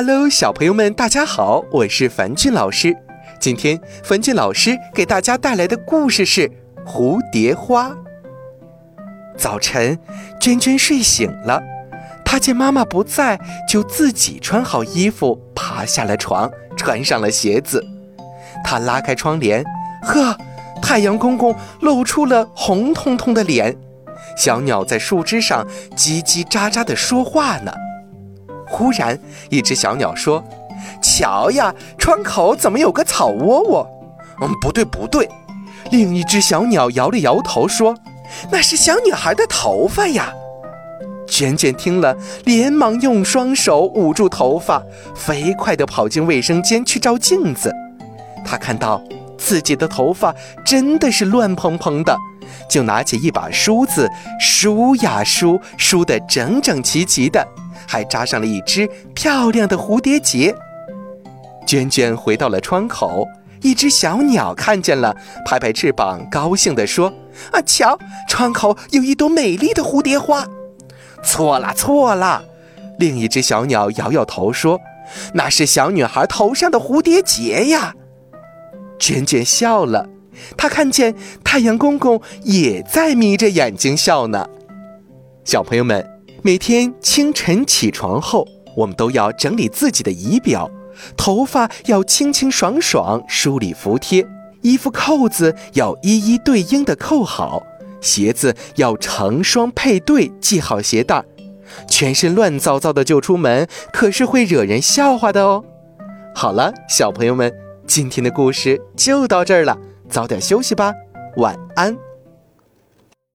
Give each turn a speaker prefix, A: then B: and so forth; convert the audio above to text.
A: Hello，小朋友们，大家好，我是樊俊老师。今天樊俊老师给大家带来的故事是《蝴蝶花》。早晨，娟娟睡醒了，她见妈妈不在，就自己穿好衣服，爬下了床，穿上了鞋子。她拉开窗帘，呵，太阳公公露出了红彤彤的脸。小鸟在树枝上叽叽喳喳地说话呢。忽然，一只小鸟说：“瞧呀，窗口怎么有个草窝窝？”“嗯，不对，不对。”另一只小鸟摇了摇头说：“那是小女孩的头发呀。”娟娟听了，连忙用双手捂住头发，飞快地跑进卫生间去照镜子。她看到自己的头发真的是乱蓬蓬的，就拿起一把梳子梳呀梳，梳得整整齐齐的。还扎上了一只漂亮的蝴蝶结。娟娟回到了窗口，一只小鸟看见了，拍拍翅膀，高兴地说：“啊，瞧，窗口有一朵美丽的蝴蝶花。”错了，错了！另一只小鸟摇摇头说：“那是小女孩头上的蝴蝶结呀。”娟娟笑了，他看见太阳公公也在眯着眼睛笑呢。小朋友们。每天清晨起床后，我们都要整理自己的仪表，头发要清清爽爽、梳理服帖，衣服扣子要一一对应的扣好，鞋子要成双配对系好鞋带儿，全身乱糟糟的就出门，可是会惹人笑话的哦。好了，小朋友们，今天的故事就到这儿了，早点休息吧，晚安。